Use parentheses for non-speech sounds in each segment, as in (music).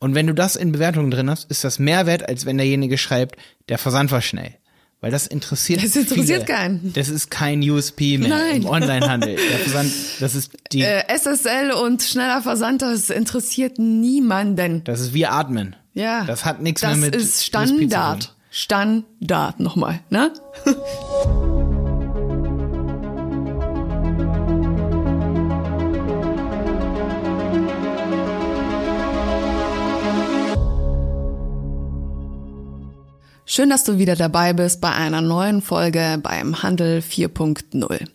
Und wenn du das in Bewertungen drin hast, ist das mehr wert, als wenn derjenige schreibt, der Versand war schnell. Weil das interessiert Das interessiert viele. keinen. Das ist kein USP mehr Nein. im Onlinehandel. Der (laughs) Versand, das ist die, Äh, SSL und schneller Versand, das interessiert niemanden. das ist wie Atmen. Ja. Das hat nichts das mehr mit ist zu tun. Standard. Standard nochmal, ne? (laughs) Schön, dass du wieder dabei bist bei einer neuen Folge beim Handel 4.0.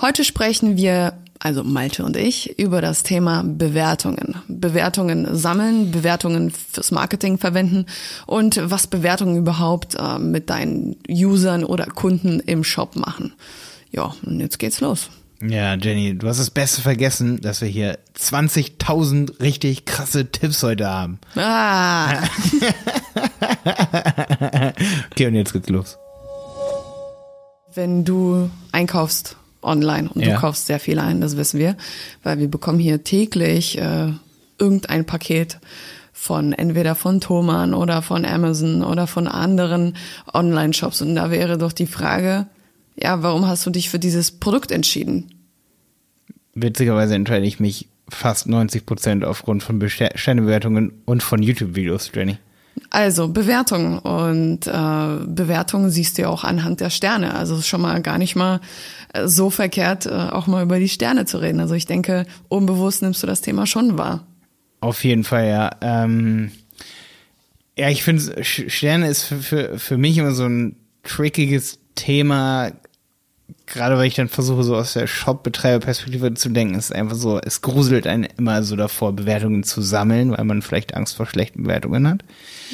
Heute sprechen wir, also Malte und ich, über das Thema Bewertungen. Bewertungen sammeln, Bewertungen fürs Marketing verwenden und was Bewertungen überhaupt äh, mit deinen Usern oder Kunden im Shop machen. Ja, und jetzt geht's los. Ja, Jenny, du hast das Beste vergessen, dass wir hier 20.000 richtig krasse Tipps heute haben. Ah, (laughs) (laughs) Okay, und jetzt geht's los. wenn du einkaufst online und Ja. du kaufst sehr viel ein, das wissen wir, weil wir bekommen hier täglich äh, irgendein Paket von entweder von Thomann oder von Amazon oder von anderen Online-Shops und da wäre doch die Frage, ja, warum hast du dich für dieses Produkt entschieden? Witzigerweise entscheide ich mich fast 90 Prozent aufgrund von Sternebewertungen und von YouTube-Videos, Jenny. Also Bewertungen und äh, Bewertungen siehst du ja auch anhand der Sterne. Also schon mal gar nicht mal äh, so verkehrt, äh, auch mal über die Sterne zu reden. Also ich denke, unbewusst nimmst du das Thema schon wahr. Auf jeden Fall, ja. Ähm, ja, ich finde, Sterne ist für, für, für mich immer so ein trickiges Thema, gerade weil ich dann versuche, so aus der Shop-Betreiber-Perspektive zu denken, ist einfach so, es gruselt einen immer so davor, Bewertungen zu sammeln, weil man vielleicht Angst vor schlechten Bewertungen hat.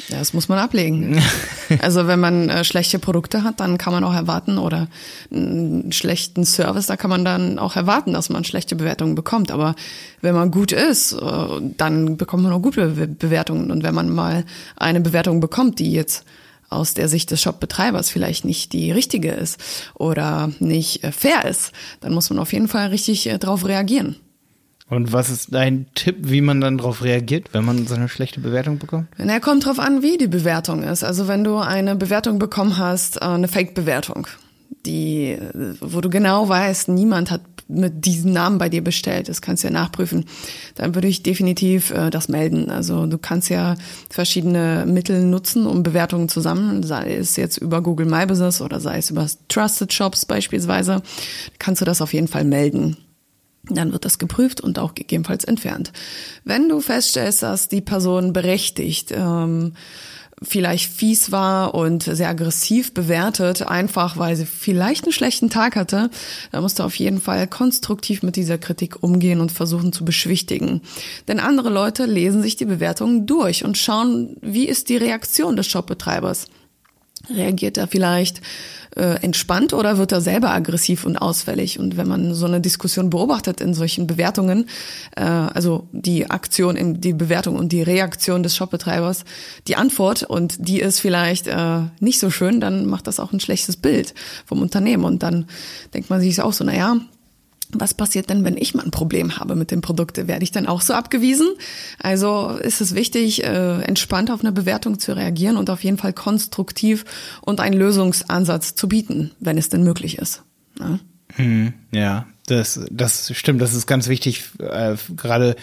Ja, das muss man ablegen. (laughs) also wenn man äh, schlechte Produkte hat, dann kann man auch erwarten oder einen schlechten Service, da kann man dann auch erwarten, dass man schlechte Bewertungen bekommt. Aber wenn man gut ist, äh, dann bekommt man auch gute Be Bewertungen. Und wenn man mal eine Bewertung bekommt, die jetzt aus der Sicht des Shop-Betreibers vielleicht nicht die richtige ist oder nicht äh, fair ist, dann muss man auf jeden Fall richtig äh, drauf reagieren. Und was ist dein Tipp, wie man dann darauf reagiert, wenn man so eine schlechte Bewertung bekommt? Na, kommt drauf an, wie die Bewertung ist. Also wenn du eine Bewertung bekommen hast, äh, eine Fake-Bewertung, die, wo du genau weißt, niemand hat mit diesem Namen bei dir bestellt, das kannst du ja nachprüfen, dann würde ich definitiv äh, das melden. Also du kannst ja verschiedene Mittel nutzen, um Bewertungen zu sammeln, sei es jetzt über Google My Business oder sei es über Trusted Shops beispielsweise, kannst du das auf jeden Fall melden. Dann wird das geprüft und auch gegebenenfalls entfernt. Wenn du feststellst, dass die Person berechtigt, ähm, vielleicht fies war und sehr aggressiv bewertet, einfach weil sie vielleicht einen schlechten Tag hatte, dann musst du auf jeden Fall konstruktiv mit dieser Kritik umgehen und versuchen zu beschwichtigen. Denn andere Leute lesen sich die Bewertungen durch und schauen, wie ist die Reaktion des Shopbetreibers. Reagiert er vielleicht äh, entspannt oder wird er selber aggressiv und ausfällig? Und wenn man so eine Diskussion beobachtet in solchen Bewertungen, äh, also die Aktion, in die Bewertung und die Reaktion des Shopbetreibers, die Antwort und die ist vielleicht äh, nicht so schön, dann macht das auch ein schlechtes Bild vom Unternehmen. Und dann denkt man sich auch so, na ja, was passiert denn, wenn ich mal ein Problem habe mit dem Produkt? Werde ich dann auch so abgewiesen? Also ist es wichtig, äh, entspannt auf eine Bewertung zu reagieren und auf jeden Fall konstruktiv und einen Lösungsansatz zu bieten, wenn es denn möglich ist. Ja? Hm, ja, das, das stimmt, das ist ganz wichtig, äh, gerade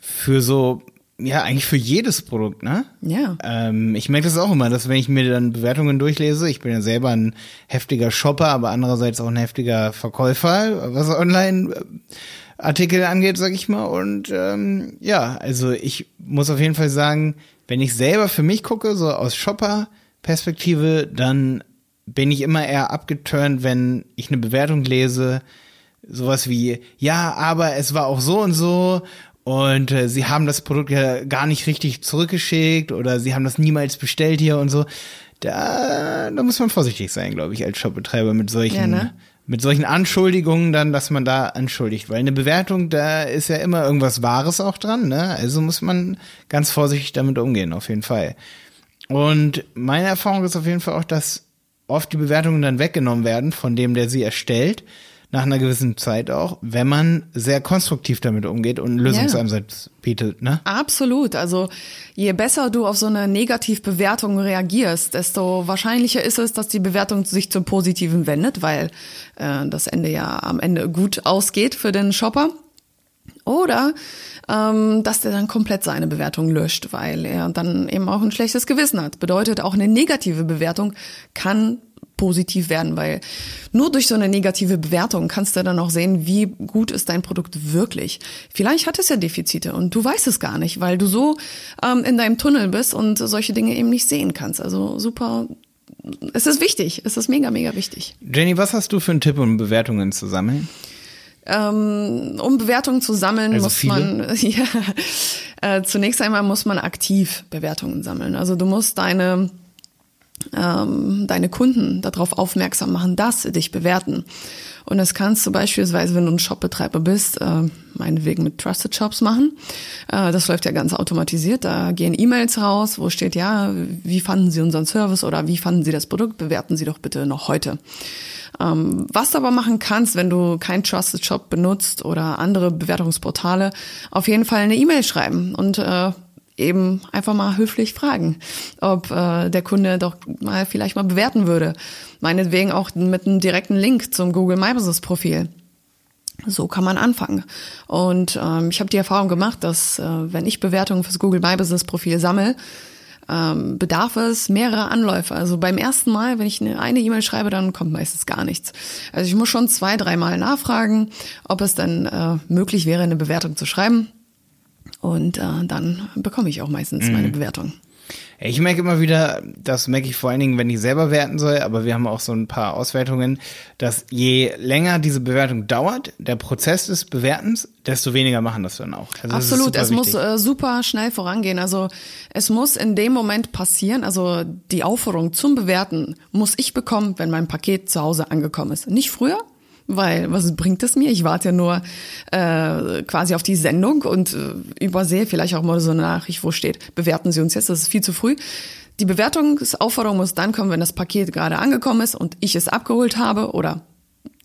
für so, ja, eigentlich für jedes Produkt, ne? Ja. Ähm, ich merke das auch immer, dass wenn ich mir dann Bewertungen durchlese, ich bin ja selber ein heftiger Shopper, aber andererseits auch ein heftiger Verkäufer, was Online-Artikel angeht, sag ich mal. Und ähm, ja, also ich muss auf jeden Fall sagen, wenn ich selber für mich gucke, so aus Shopper-Perspektive, dann bin ich immer eher abgeturnt, wenn ich eine Bewertung lese, sowas wie, ja, aber es war auch so und so und äh, sie haben das Produkt ja gar nicht richtig zurückgeschickt oder sie haben das niemals bestellt hier und so. Da, da muss man vorsichtig sein, glaube ich, als Shopbetreiber mit solchen, Ja, ne? mit solchen Anschuldigungen dann, dass man da anschuldigt. Weil eine Bewertung, da ist ja immer irgendwas Wahres auch dran, ne? Also muss man ganz vorsichtig damit umgehen, auf jeden Fall. Und meine Erfahrung ist auf jeden Fall auch, dass oft die Bewertungen dann weggenommen werden von dem, der sie erstellt. Nach einer gewissen Zeit auch, wenn man sehr konstruktiv damit umgeht und Lösungsansatz ja. bietet, ne? Absolut. Also je besser du auf so eine Negativbewertung reagierst, desto wahrscheinlicher ist es, dass die Bewertung sich zum Positiven wendet, weil äh, das Ende ja am Ende gut ausgeht für den Shopper. Oder ähm, dass der dann komplett seine Bewertung löscht, weil er dann eben auch ein schlechtes Gewissen hat. Bedeutet, auch eine negative Bewertung kann positiv werden, weil nur durch so eine negative Bewertung kannst du dann auch sehen, wie gut ist dein Produkt wirklich. Vielleicht hat es ja Defizite und du weißt es gar nicht, weil du so ähm, in deinem Tunnel bist und solche Dinge eben nicht sehen kannst. Also super. Es ist wichtig. Es ist mega, mega wichtig. Jenny, was hast du für einen Tipp, um Bewertungen zu sammeln? Ähm, um Bewertungen zu sammeln, also muss viele? man (laughs) ja, äh, zunächst einmal muss man aktiv Bewertungen sammeln. Also du musst deine ähm, deine Kunden darauf aufmerksam machen, dass sie dich bewerten. Und das kannst du beispielsweise, wenn du ein Shopbetreiber bist, äh, meinetwegen mit Trusted Shops machen. Äh, das läuft ja ganz automatisiert. Da gehen E-Mails raus, wo steht, ja, wie fanden Sie unseren Service oder wie fanden Sie das Produkt? Bewerten Sie doch bitte noch heute. Ähm, was du aber machen kannst, wenn du kein Trusted Shop benutzt oder andere Bewertungsportale, auf jeden Fall eine E-Mail schreiben und äh, eben einfach mal höflich fragen, ob äh, der Kunde doch mal vielleicht mal bewerten würde. Meinetwegen auch mit einem direkten Link zum Google My Business Profil. So kann man anfangen. Und ähm, ich habe die Erfahrung gemacht, dass äh, wenn ich Bewertungen fürs Google My Business Profil sammle, ähm, bedarf es mehrere Anläufe. Also beim ersten Mal, wenn ich eine E-Mail schreibe, dann kommt meistens gar nichts. Also ich muss schon zwei, dreimal nachfragen, ob es dann äh, möglich wäre, eine Bewertung zu schreiben. Und äh, dann bekomme ich auch meistens mhm. meine Bewertung. Ich merke immer wieder, das merke ich vor allen Dingen, wenn ich selber werten soll, aber wir haben auch so ein paar Auswertungen, dass je länger diese Bewertung dauert, der Prozess des Bewertens, desto weniger machen das dann auch. Also Absolut, es wichtig. muss äh, super schnell vorangehen. Also es muss in dem Moment passieren, also die Aufforderung zum Bewerten muss ich bekommen, wenn mein Paket zu Hause angekommen ist. Nicht früher, weil was bringt es mir? Ich warte ja nur äh, quasi auf die Sendung und äh, übersehe vielleicht auch mal so eine Nachricht, wo steht, bewerten Sie uns jetzt, das ist viel zu früh. Die Bewertungsaufforderung muss dann kommen, wenn das Paket gerade angekommen ist und ich es abgeholt habe oder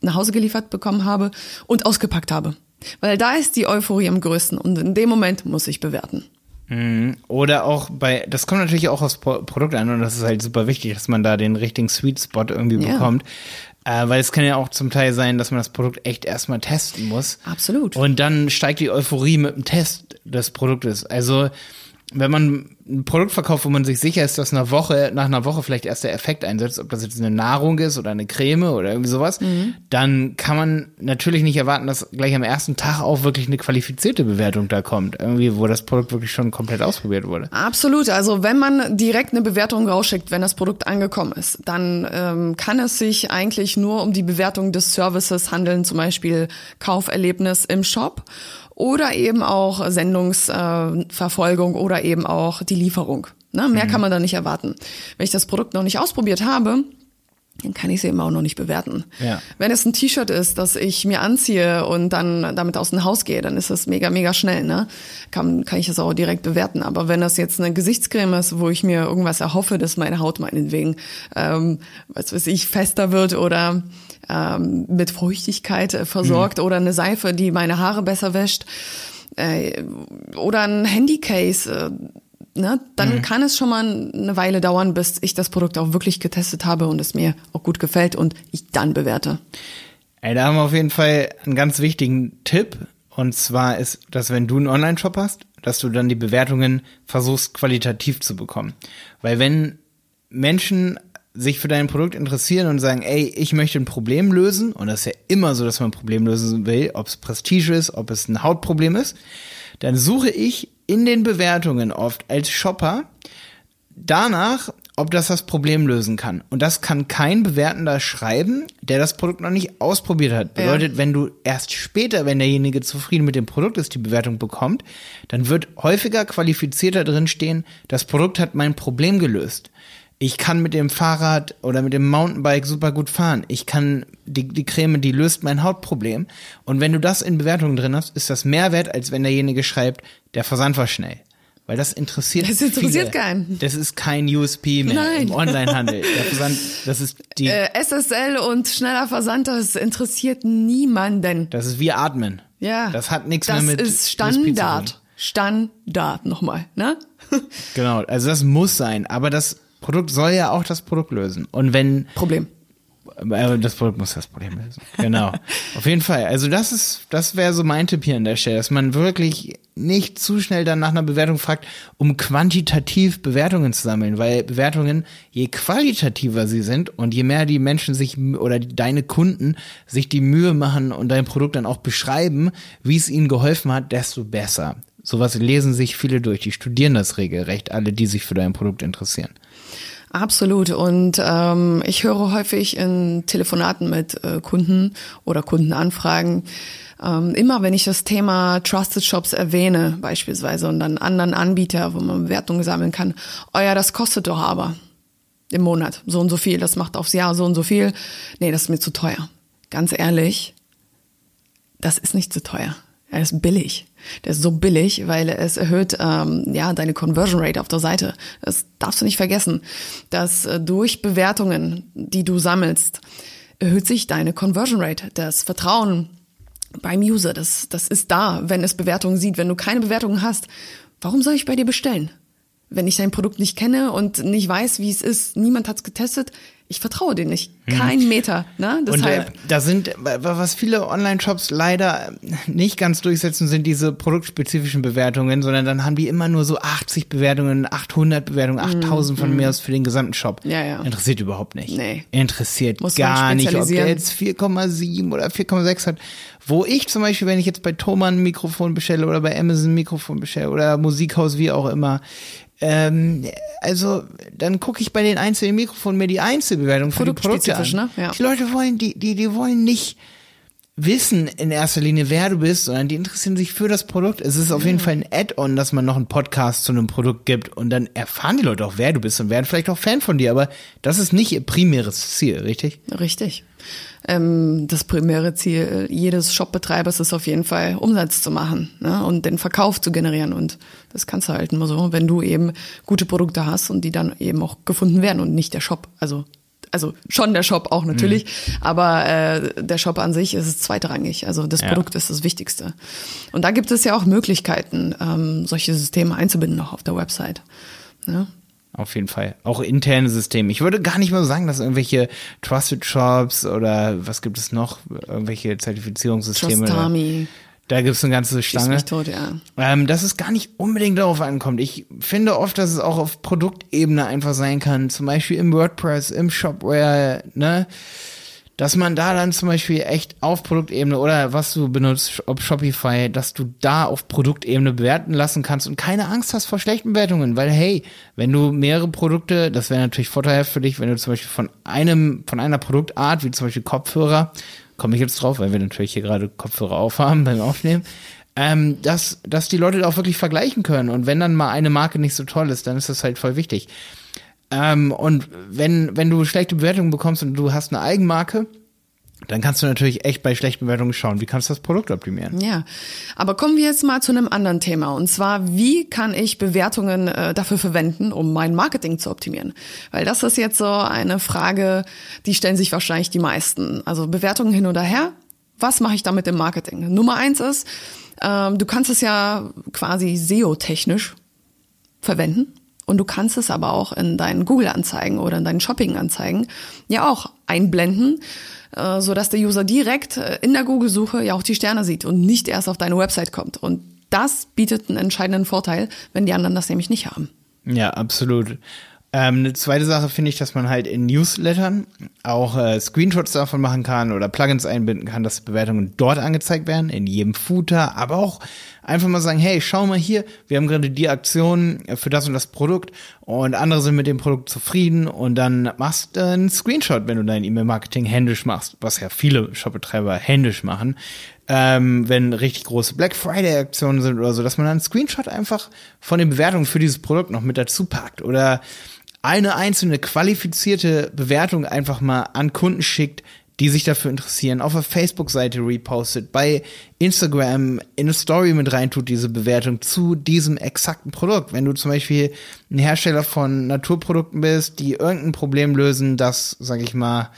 nach Hause geliefert bekommen habe und ausgepackt habe. Weil da ist die Euphorie am größten und in dem Moment muss ich bewerten. Mhm. Oder auch bei, das kommt natürlich auch aufs Produkt an und das ist halt super wichtig, dass man da den richtigen Sweet Spot irgendwie ja. bekommt. Äh, weil es kann ja auch zum Teil sein, dass man das Produkt echt erstmal testen muss. Absolut. Und dann steigt die Euphorie mit dem Test des Produktes. Also wenn man ein Produkt verkauft, wo man sich sicher ist, dass eine Woche, nach einer Woche vielleicht erst der Effekt einsetzt, ob das jetzt eine Nahrung ist oder eine Creme oder irgendwie sowas, mhm. dann kann man natürlich nicht erwarten, dass gleich am ersten Tag auch wirklich eine qualifizierte Bewertung da kommt. Irgendwie, wo das Produkt wirklich schon komplett ausprobiert wurde. Absolut. Also wenn man direkt eine Bewertung rausschickt, wenn das Produkt angekommen ist, dann ähm, kann es sich eigentlich nur um die Bewertung des Services handeln, zum Beispiel Kauferlebnis im Shop oder eben auch Sendungsverfolgung oder eben auch die Lieferung. Ne? Mehr mhm. kann man da nicht erwarten. Wenn ich das Produkt noch nicht ausprobiert habe, dann kann ich sie eben auch noch nicht bewerten. Ja. Wenn es ein T-Shirt ist, das ich mir anziehe und dann damit aus dem Haus gehe, dann ist das mega, mega schnell, ne? Kann, kann ich es auch direkt bewerten. Aber wenn das jetzt eine Gesichtscreme ist, wo ich mir irgendwas erhoffe, dass meine Haut meinetwegen, ähm, was weiß ich, fester wird oder ähm, mit Feuchtigkeit äh, versorgt mhm. oder eine Seife, die meine Haare besser wäscht äh, oder ein Handycase, äh, ne, dann mhm. kann es schon mal eine Weile dauern, bis ich das Produkt auch wirklich getestet habe und es mir auch gut gefällt und ich dann bewerte. Ey, da haben wir auf jeden Fall einen ganz wichtigen Tipp. Und zwar ist, dass wenn du einen Online-Shop hast, dass du dann die Bewertungen versuchst, qualitativ zu bekommen. Weil wenn Menschen sich für dein Produkt interessieren und sagen, ey, ich möchte ein Problem lösen, und das ist ja immer so, dass man ein Problem lösen will, ob es Prestige ist, ob es ein Hautproblem ist, dann suche ich in den Bewertungen oft als Shopper danach, ob das das Problem lösen kann. Und das kann kein Bewertender schreiben, der das Produkt noch nicht ausprobiert hat. Bedeutet, ja. wenn du erst später, wenn derjenige zufrieden mit dem Produkt ist, die Bewertung bekommt, dann wird häufiger qualifizierter drin stehen, das Produkt hat mein Problem gelöst ich kann mit dem Fahrrad oder mit dem Mountainbike super gut fahren. Ich kann die, die Creme, die löst mein Hautproblem. Und wenn du das in Bewertungen drin hast, ist das mehr wert, als wenn derjenige schreibt, der Versand war schnell. Weil das interessiert Das interessiert viele. keinen. Das ist kein USP mehr Nein. im Onlinehandel. Der Versand, das ist die, Äh, SSL und schneller Versand, das interessiert niemanden. das ist wie Atmen. Ja. Das hat nichts das mehr mit ist zu tun. Standard. Standard nochmal, ne? (laughs) Genau, also das muss sein. Aber das Produkt soll ja auch das Produkt lösen. Und wenn Problem. äh, das Produkt muss das Problem lösen. Genau. (laughs) Auf jeden Fall. Also das ist, das wäre so mein Tipp hier an der Stelle, dass man wirklich nicht zu schnell dann nach einer Bewertung fragt, um quantitativ Bewertungen zu sammeln, weil Bewertungen, je qualitativer sie sind und je mehr die Menschen sich oder deine Kunden sich die Mühe machen und dein Produkt dann auch beschreiben, wie es ihnen geholfen hat, desto besser. Sowas lesen sich viele durch, die studieren das regelrecht, alle, die sich für dein Produkt interessieren. Absolut. Und ähm, ich höre häufig in Telefonaten mit äh, Kunden oder Kundenanfragen, ähm, immer wenn ich das Thema Trusted Shops erwähne, beispielsweise, und dann anderen Anbieter, wo man Bewertungen sammeln kann, oh ja, das kostet doch aber im Monat so und so viel, das macht aufs Jahr so und so viel. Nee, das ist mir zu teuer. Ganz ehrlich, das ist nicht zu teuer. Er ist billig. Der ist so billig, weil es erhöht ähm, ja deine Conversion Rate auf der Seite. Das darfst du nicht vergessen, dass äh, durch Bewertungen, die du sammelst, erhöht sich deine Conversion Rate. Das Vertrauen beim User, das, das ist da, wenn es Bewertungen sieht. Wenn du keine Bewertungen hast, warum soll ich bei dir bestellen? Wenn ich dein Produkt nicht kenne und nicht weiß, wie es ist, niemand hat es getestet, ich vertraue dir nicht. Kein Meter. Ne? Und Deshalb. äh, da sind, was viele Online-Shops leider nicht ganz durchsetzen, sind diese produktspezifischen Bewertungen, sondern dann haben die immer nur so 80 Bewertungen, 800 Bewertungen, 8000 von mir aus für den gesamten Shop. Ja, ja. Interessiert überhaupt nicht. Nee. Interessiert Muss gar nicht, ob der jetzt 4,7 oder 4,6 hat. Wo ich zum Beispiel, wenn ich jetzt bei Thomann ein Mikrofon bestelle oder bei Amazon ein Mikrofon bestelle oder Musikhaus, wie auch immer, ähm, also dann gucke ich bei den einzelnen Mikrofonen mir die Einzelbewertung für die Produkte ne? Ja. Die Leute wollen, die, die, die wollen nicht wissen in erster Linie, wer du bist, sondern die interessieren sich für das Produkt. Es ist auf jeden Fall ein Add-on, dass man noch einen Podcast zu einem Produkt gibt und dann erfahren die Leute auch, wer du bist und werden vielleicht auch Fan von dir, aber das ist nicht ihr primäres Ziel, richtig? Richtig. Ähm, das primäre Ziel jedes Shopbetreibers ist auf jeden Fall, Umsatz zu machen ne? und den Verkauf zu generieren. Und das kannst du halt nur so, wenn du eben gute Produkte hast und die dann eben auch gefunden werden und nicht der Shop. Also also schon der Shop auch natürlich, aber äh, der Shop an sich ist zweitrangig. Also das Ja. Produkt ist das Wichtigste. Und da gibt es ja auch Möglichkeiten, ähm, solche Systeme einzubinden auch auf der Website. Ne? Auf jeden Fall. Auch interne Systeme. Ich würde gar nicht mal sagen, dass irgendwelche Trusted Shops oder was gibt es noch? Irgendwelche Zertifizierungssysteme. oder- Trustami, Da gibt es eine ganze Stange. mich tot, ja. Ähm, dass es gar nicht unbedingt darauf ankommt. Ich finde oft, dass es auch auf Produktebene einfach sein kann. Zum Beispiel im WordPress, im Shopware, ne? Dass man da dann zum Beispiel echt auf Produktebene oder was du benutzt, ob Shopify, dass du da auf Produktebene bewerten lassen kannst und keine Angst hast vor schlechten Bewertungen, weil hey, wenn du mehrere Produkte, das wäre natürlich vorteilhaft für dich, wenn du zum Beispiel von einem, von einer Produktart, wie zum Beispiel Kopfhörer, komme ich jetzt drauf, weil wir natürlich hier gerade Kopfhörer aufhaben beim Aufnehmen, ähm, dass, dass die Leute auch wirklich vergleichen können. Und wenn dann mal eine Marke nicht so toll ist, dann ist das halt voll wichtig. Ähm, und wenn, wenn du schlechte Bewertungen bekommst und du hast eine Eigenmarke, dann kannst du natürlich echt bei schlechten Bewertungen schauen, wie kannst du das Produkt optimieren. Ja, aber kommen wir jetzt mal zu einem anderen Thema. Und zwar, wie kann ich Bewertungen äh, dafür verwenden, um mein Marketing zu optimieren? Weil das ist jetzt so eine Frage, die stellen sich wahrscheinlich die meisten. Also Bewertungen hin oder her. Was mache ich damit im Marketing? Nummer eins ist, ähm, du kannst es ja quasi SEO-technisch verwenden. Und du kannst es aber auch in deinen Google-Anzeigen oder in deinen Shopping-Anzeigen ja auch einblenden, äh, so dass der User direkt äh, in der Google-Suche ja auch die Sterne sieht und nicht erst auf deine Website kommt. Und das bietet einen entscheidenden Vorteil, wenn die anderen das nämlich nicht haben. Ja, absolut. Ähm, eine zweite Sache finde ich, dass man halt in Newslettern auch äh, Screenshots davon machen kann oder Plugins einbinden kann, dass Bewertungen dort angezeigt werden, in jedem Footer, aber auch einfach mal sagen, hey, schau mal hier, wir haben gerade die Aktion für das und das Produkt und andere sind mit dem Produkt zufrieden und dann machst du einen Screenshot, wenn du dein E-Mail-Marketing händisch machst, was ja viele Shopbetreiber händisch machen, ähm, wenn richtig große Black Friday-Aktionen sind oder so, dass man dann einen Screenshot einfach von den Bewertungen für dieses Produkt noch mit dazu packt oder eine einzelne qualifizierte Bewertung einfach mal an Kunden schickt, die sich dafür interessieren, auf der Facebook-Seite repostet, bei Instagram in eine Story mit reintut, diese Bewertung zu diesem exakten Produkt. Wenn du zum Beispiel ein Hersteller von Naturprodukten bist, die irgendein Problem lösen, das, sag ich mal,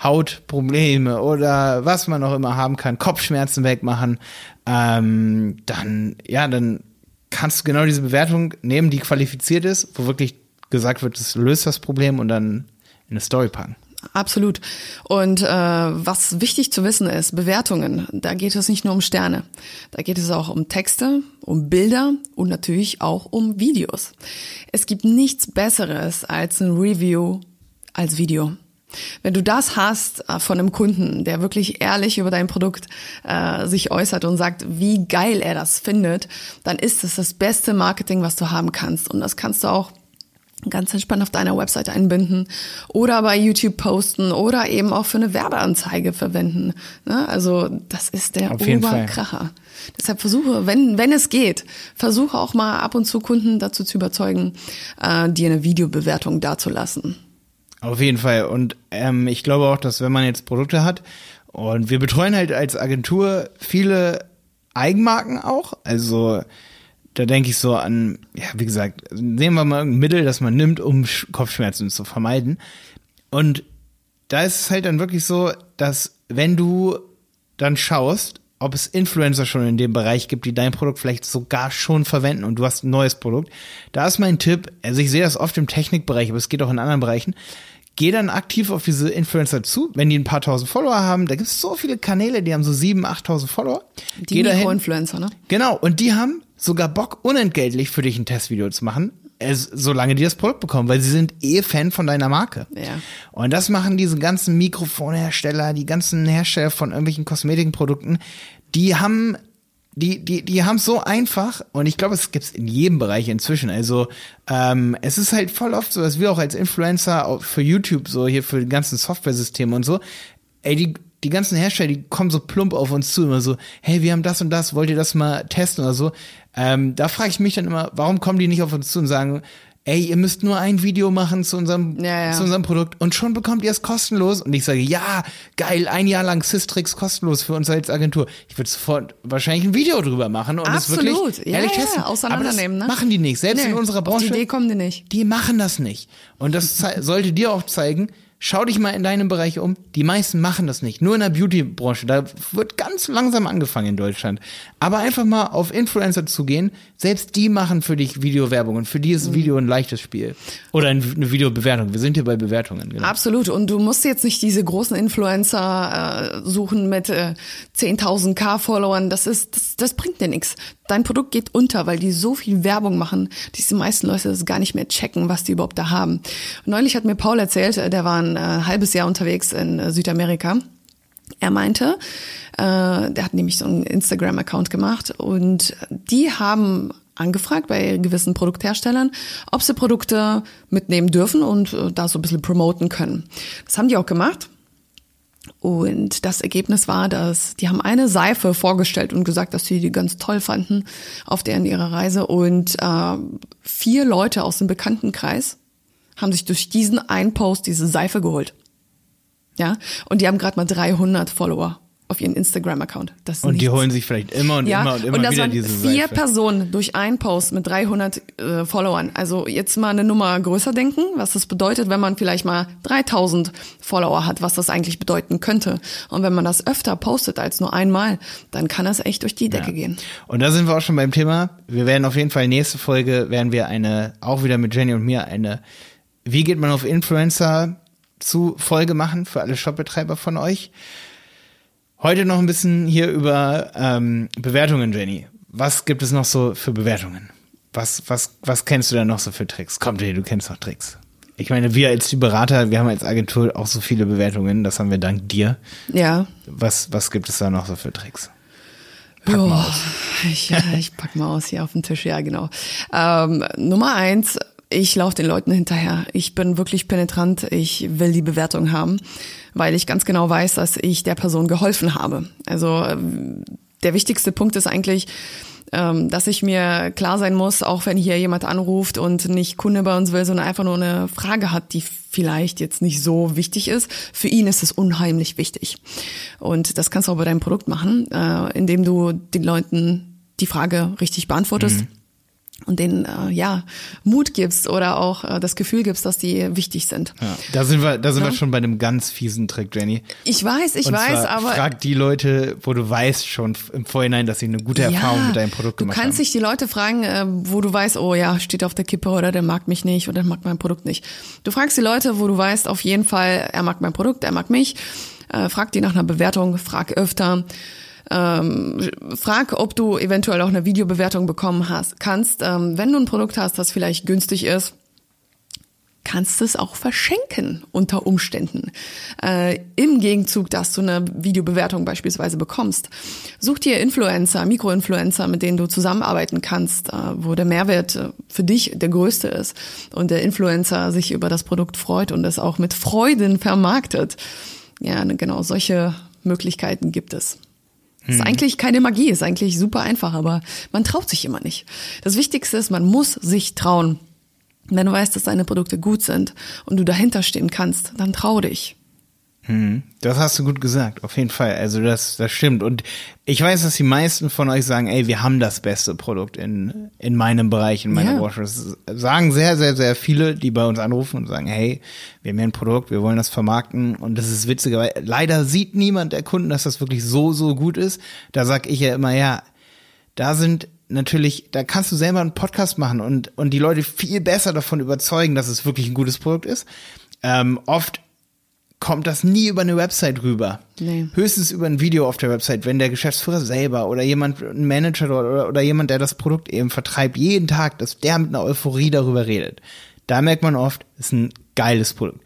Hautprobleme oder was man auch immer haben kann, Kopfschmerzen wegmachen, ähm, dann, ja, dann kannst du genau diese Bewertung nehmen, die qualifiziert ist, wo wirklich gesagt wird, das löst das Problem und dann in eine Story packen. Absolut. Und äh, was wichtig zu wissen ist, Bewertungen, da geht es nicht nur um Sterne, da geht es auch um Texte, um Bilder und natürlich auch um Videos. Es gibt nichts Besseres als ein Review als Video. Wenn du das hast äh, von einem Kunden, der wirklich ehrlich über dein Produkt äh, sich äußert und sagt, wie geil er das findet, dann ist es das beste Marketing, was du haben kannst. Und das kannst du auch ganz entspannt auf deiner Webseite einbinden oder bei YouTube posten oder eben auch für eine Werbeanzeige verwenden. Ne? Also das ist der Oberkracher. Deshalb versuche, wenn, wenn es geht, versuche auch mal ab und zu Kunden dazu zu überzeugen, äh, dir eine Videobewertung dazulassen. Auf jeden Fall. Und ähm, ich glaube auch, dass wenn man jetzt Produkte hat und wir betreuen halt als Agentur viele Eigenmarken auch, also da denke ich so an, ja, wie gesagt, nehmen wir mal ein Mittel, das man nimmt, um Kopfschmerzen zu vermeiden. Und da ist es halt dann wirklich so, dass wenn du dann schaust, ob es Influencer schon in dem Bereich gibt, die dein Produkt vielleicht sogar schon verwenden und du hast ein neues Produkt. Da ist mein Tipp, also ich sehe das oft im Technikbereich, aber es geht auch in anderen Bereichen. Geh dann aktiv auf diese Influencer zu, wenn die ein paar tausend Follower haben. Da gibt es so viele Kanäle, die haben so sieben, achttausend Follower. Die Mikroinfluencer, ne? Genau, und die haben sogar Bock, unentgeltlich für dich ein Testvideo zu machen, es, solange die das Produkt bekommen, weil sie sind eh Fan von deiner Marke. Ja. Und das machen diese ganzen Mikrofonhersteller, die ganzen Hersteller von irgendwelchen Kosmetikprodukten, die haben die, die, die haben so einfach und ich glaube, es gibt's in jedem Bereich inzwischen. Also ähm, es ist halt voll oft so, dass wir auch als Influencer für YouTube, so hier für die ganzen Software-Systeme und so, ey, die, die ganzen Hersteller, die kommen so plump auf uns zu, immer so, hey, wir haben das und das, wollt ihr das mal testen oder so? Ähm, da frage ich mich dann immer, warum kommen die nicht auf uns zu und sagen, ey, ihr müsst nur ein Video machen zu unserem, ja, ja. zu unserem Produkt und schon bekommt ihr es kostenlos. Und ich sage, ja, geil, ein Jahr lang Systrix kostenlos für uns als Agentur. Ich würde sofort wahrscheinlich ein Video drüber machen und es wirklich ja, ehrlich ja, testen. auseinandernehmen, ne? machen die nicht. Selbst Nee, in unserer Branche. die Idee kommen die nicht. Die machen das nicht. Und das sollte dir auch zeigen, schau dich mal in deinem Bereich um. Die meisten machen das nicht. Nur in der Beauty-Branche. Da wird ganz langsam angefangen in Deutschland. Aber einfach mal auf Influencer zu gehen. Selbst die machen für dich Videowerbungen. Für die ist Mhm. Video ein leichtes Spiel. Oder ein- eine Videobewertung. Wir sind hier bei Bewertungen. Genau. Absolut. Und du musst jetzt nicht diese großen Influencer äh, suchen mit äh, 10.000 K-Followern. Das ist, das, das bringt dir nichts. Dein Produkt geht unter, weil die so viel Werbung machen, dass die meisten Leute das gar nicht mehr checken, was die überhaupt da haben. Neulich hat mir Paul erzählt, äh, der war ein äh, halbes Jahr unterwegs in äh, Südamerika. Er meinte, äh, der hat nämlich so einen Instagram-Account gemacht und die haben angefragt bei gewissen Produktherstellern, ob sie Produkte mitnehmen dürfen und da so ein bisschen promoten können. Das haben die auch gemacht. Und das Ergebnis war, dass die haben eine Seife vorgestellt und gesagt, dass sie die ganz toll fanden auf deren ihrer Reise. Und äh, vier Leute aus dem Bekanntenkreis haben sich durch diesen einen Post diese Seife geholt. Ja, und die haben gerade mal 300 Follower auf ihren Instagram-Account. Und die nichts. holen sich vielleicht immer und ja, immer und immer und das wieder waren diese vier Seife. Personen durch einen Post mit 300 äh, Followern. Also jetzt mal eine Nummer größer denken, was das bedeutet, wenn man vielleicht mal 3000 Follower hat, was das eigentlich bedeuten könnte. Und wenn man das öfter postet als nur einmal, dann kann das echt durch die Decke Ja. gehen. Und da sind wir auch schon beim Thema. Wir werden auf jeden Fall nächste Folge werden wir eine, auch wieder mit Jenny und mir eine, wie geht man auf Influencer zu Folge machen für alle Shopbetreiber von euch. Heute noch ein bisschen hier über ähm, Bewertungen, Jenny. Was gibt es noch so für Bewertungen? Was, was, was kennst du da noch so für Tricks? Komm, Jenny, du kennst noch Tricks. Ich meine, wir als die Berater, wir haben als Agentur auch so viele Bewertungen, das haben wir dank dir. Ja. Was, was gibt es da noch so für Tricks? Pack mal Ja, aus. (laughs) Ich, ja, ich pack mal aus hier auf den Tisch, ja, genau. Ähm, Nummer eins, ich laufe den Leuten hinterher. Ich bin wirklich penetrant. Ich will die Bewertung haben, weil ich ganz genau weiß, dass ich der Person geholfen habe. Also ähm, der wichtigste Punkt ist eigentlich, ähm, dass ich mir klar sein muss, auch wenn hier jemand anruft und nicht Kunde bei uns will, sondern einfach nur eine Frage hat, die vielleicht jetzt nicht so wichtig ist. Für ihn ist es unheimlich wichtig. Und das kannst du auch bei deinem Produkt machen, äh, indem du den Leuten die Frage richtig beantwortest. Mhm und denen äh, ja Mut gibst oder auch äh, das Gefühl gibst, dass die wichtig sind. Ja, da sind wir, da sind ja. wir schon bei einem ganz fiesen Trick, Jenny. Ich weiß, ich Und weiß, aber frag die Leute, wo du weißt schon im Vorhinein, dass sie eine gute Erfahrung ja, mit deinem Produkt gemacht haben. Du kannst dich die Leute fragen, äh, wo du weißt, oh ja, steht auf der Kippe oder der mag mich nicht oder der mag mein Produkt nicht. Du fragst die Leute, wo du weißt, auf jeden Fall, er mag mein Produkt, er mag mich. Äh, frag die nach einer Bewertung, frag öfter ähm, frag, ob du eventuell auch eine Videobewertung bekommen hast, kannst. Ähm, wenn du ein Produkt hast, das vielleicht günstig ist, kannst es auch verschenken unter Umständen. Äh, Im Gegenzug, dass du eine Videobewertung beispielsweise bekommst. Such dir Influencer, Mikroinfluencer, mit denen du zusammenarbeiten kannst, äh, wo der Mehrwert äh, für dich der größte ist und der Influencer sich über das Produkt freut und es auch mit Freuden vermarktet. Ja, genau, solche Möglichkeiten gibt es. Ist hm. eigentlich keine Magie, ist eigentlich super einfach, aber man traut sich immer nicht. Das Wichtigste ist, man muss sich trauen. Wenn du weißt, dass deine Produkte gut sind und du dahinter stehen kannst, dann trau dich. Hm, das hast du gut gesagt, auf jeden Fall. Also das, das stimmt. Und ich weiß, dass die meisten von euch sagen, ey, wir haben das beste Produkt in, in meinem Bereich, in meiner ja. Branche. Das sagen sehr, sehr, sehr viele, die bei uns anrufen und sagen, hey, wir haben hier ein Produkt, wir wollen das vermarkten. Und das ist witziger, weil leider sieht niemand der Kunden, dass das wirklich so, so gut ist. Da sag ich ja immer, ja, da sind natürlich, da kannst du selber einen Podcast machen und, und die Leute viel besser davon überzeugen, dass es wirklich ein gutes Produkt ist. Ähm, oft kommt das nie über eine Website rüber. Nee. Höchstens über ein Video auf der Website, wenn der Geschäftsführer selber oder jemand, ein Manager oder, oder jemand, der das Produkt eben vertreibt, jeden Tag, dass der mit einer Euphorie darüber redet. Da merkt man oft, ist ein geiles Produkt.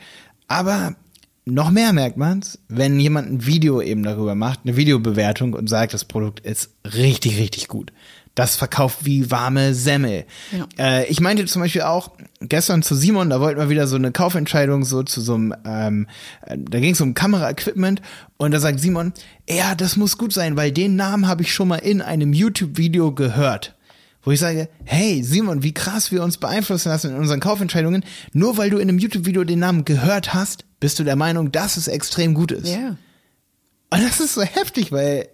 Aber noch mehr merkt man's, wenn jemand ein Video eben darüber macht, eine Videobewertung und sagt, das Produkt ist richtig, richtig gut das verkauft wie warme Semmel. Ja. Äh, ich meinte zum Beispiel auch gestern zu Simon, da wollten wir wieder so eine Kaufentscheidung so zu so einem, ähm, äh, da ging es um Kameraequipment und da sagt Simon, ja, das muss gut sein, weil den Namen habe ich schon mal in einem YouTube-Video gehört. Wo ich sage, hey Simon, wie krass wir uns beeinflussen lassen in unseren Kaufentscheidungen. Nur weil du in einem YouTube-Video den Namen gehört hast, bist du der Meinung, dass es extrem gut ist. Ja. Und das ist so heftig, weil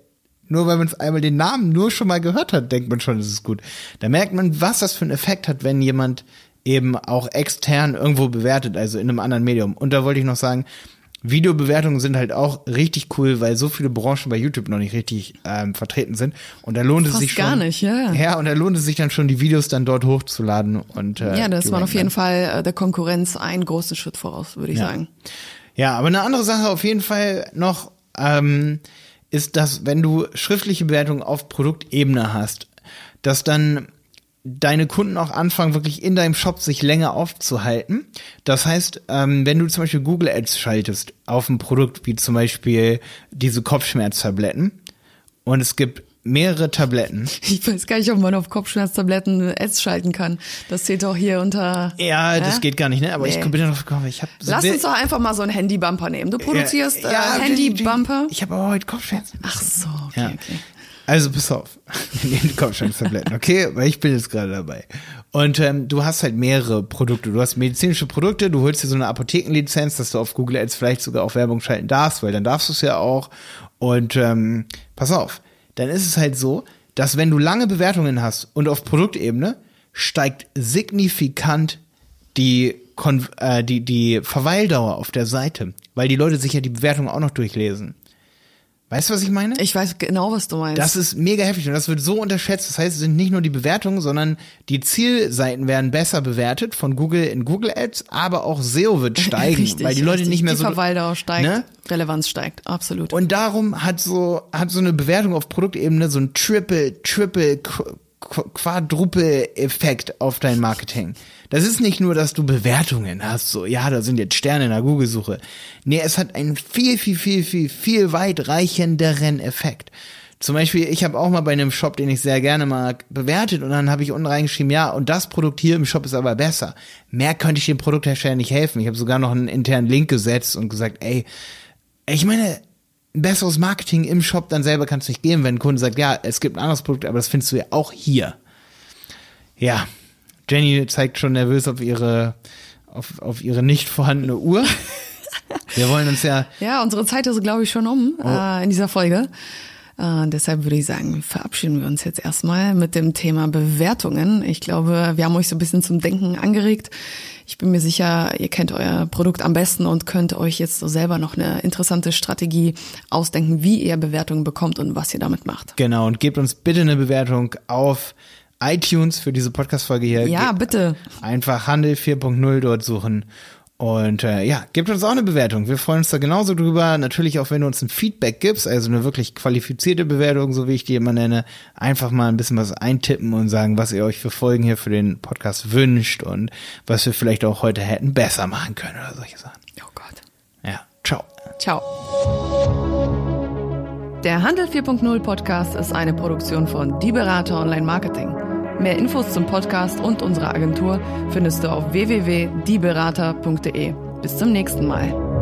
nur weil man es einmal den Namen nur schon mal gehört hat, denkt man schon, es ist gut. Da merkt man, was das für einen Effekt hat, wenn jemand eben auch extern irgendwo bewertet, also in einem anderen Medium. Und da wollte ich noch sagen, Videobewertungen sind halt auch richtig cool, weil so viele Branchen bei YouTube noch nicht richtig ähm, vertreten sind. Und da lohnt Fast es sich schon. gar nicht, ja. Ja, und da lohnt es sich dann schon, die Videos dann dort hochzuladen und äh, Ja, das war auf jeden Fall äh, der Konkurrenz einen großen Schritt voraus, würde ich ja. sagen. Ja, aber eine andere Sache auf jeden Fall noch, ähm, ist, dass wenn du schriftliche Bewertungen auf Produktebene hast, dass dann deine Kunden auch anfangen, wirklich in deinem Shop sich länger aufzuhalten. Das heißt, ähm, wenn du zum Beispiel Google Ads schaltest auf ein Produkt, wie zum Beispiel diese Kopfschmerztabletten, und es gibt mehrere Tabletten. Ich weiß gar nicht, ob man auf Kopfschmerztabletten Ads schalten kann. Das zählt doch hier unter. Ja, das geht gar nicht, ne? Aber nee. ich bin ja drauf gekommen. Ich hab so Lass uns doch einfach mal so einen Handy-Bumper nehmen. Du produzierst ja, ja, äh, Handy-Bumper. Ich habe aber heute Kopfschmerzen. Ach so, okay, ja. okay. Also pass auf, (laughs) wir nehmen die Kopfschmerztabletten, okay? Weil ich bin jetzt gerade dabei. Und ähm, du hast halt mehrere Produkte. Du hast medizinische Produkte, du holst dir so eine Apothekenlizenz, dass du auf Google Ads vielleicht sogar auf Werbung schalten darfst, weil dann darfst du es ja auch. Und ähm, pass auf, dann ist es halt so, dass wenn du lange Bewertungen hast und auf Produktebene, steigt signifikant die, äh, die, die Verweildauer auf der Seite, weil die Leute sich ja die Bewertung auch noch durchlesen. Weißt du, was ich meine? Ich weiß genau, was du meinst. Das ist mega heftig und das wird so unterschätzt. Das heißt, es sind nicht nur die Bewertungen, sondern die Zielseiten werden besser bewertet von Google in Google Ads, aber auch SEO wird (laughs) steigen, richtig, weil die Leute richtig. nicht mehr die so Verweildauer steigt, ne? Relevanz steigt, absolut. Und darum hat so hat so eine Bewertung auf Produktebene so ein Triple Triple Quadruple-Effekt auf dein Marketing. Das ist nicht nur, dass du Bewertungen hast, so, ja, da sind jetzt Sterne in der Google-Suche. Nee, es hat einen viel, viel, viel, viel, viel weit reichenderen Effekt. Zum Beispiel, ich habe auch mal bei einem Shop, den ich sehr gerne mag, bewertet und dann habe ich unten reingeschrieben, ja, und das Produkt hier im Shop ist aber besser. Mehr könnte ich dem Produkthersteller nicht helfen. Ich habe sogar noch einen internen Link gesetzt und gesagt, ey, ich meine, ein besseres Marketing im Shop dann selber kannst du nicht geben, wenn ein Kunde sagt, ja, es gibt ein anderes Produkt, aber das findest du ja auch hier. Ja, Jenny zeigt schon nervös auf ihre, auf, auf ihre nicht vorhandene Uhr. (laughs) Wir wollen uns ja. Ja, unsere Zeit ist, glaube ich, schon um Oh. äh, in dieser Folge. Äh, deshalb würde ich sagen, verabschieden wir uns jetzt erstmal mit dem Thema Bewertungen. Ich glaube, wir haben euch so ein bisschen zum Denken angeregt. Ich bin mir sicher, ihr kennt euer Produkt am besten und könnt euch jetzt so selber noch eine interessante Strategie ausdenken, wie ihr Bewertungen bekommt und was ihr damit macht. Genau, und gebt uns bitte eine Bewertung auf iTunes für diese Podcast-Folge hier. Ja, Ge- bitte. Einfach Handel 4.0 dort suchen. Und äh, ja, gebt uns auch eine Bewertung. Wir freuen uns da genauso drüber. Natürlich auch, wenn du uns ein Feedback gibst, also eine wirklich qualifizierte Bewertung, so wie ich die immer nenne. Einfach mal ein bisschen was eintippen und sagen, was ihr euch für Folgen hier für den Podcast wünscht und was wir vielleicht auch heute hätten besser machen können oder solche Sachen. Oh Gott. Ja, ciao. Ciao. Der Handel 4.0 Podcast ist eine Produktion von Die Berater Online Marketing. Mehr Infos zum Podcast und unserer Agentur findest du auf www.dieberater.de. Bis zum nächsten Mal.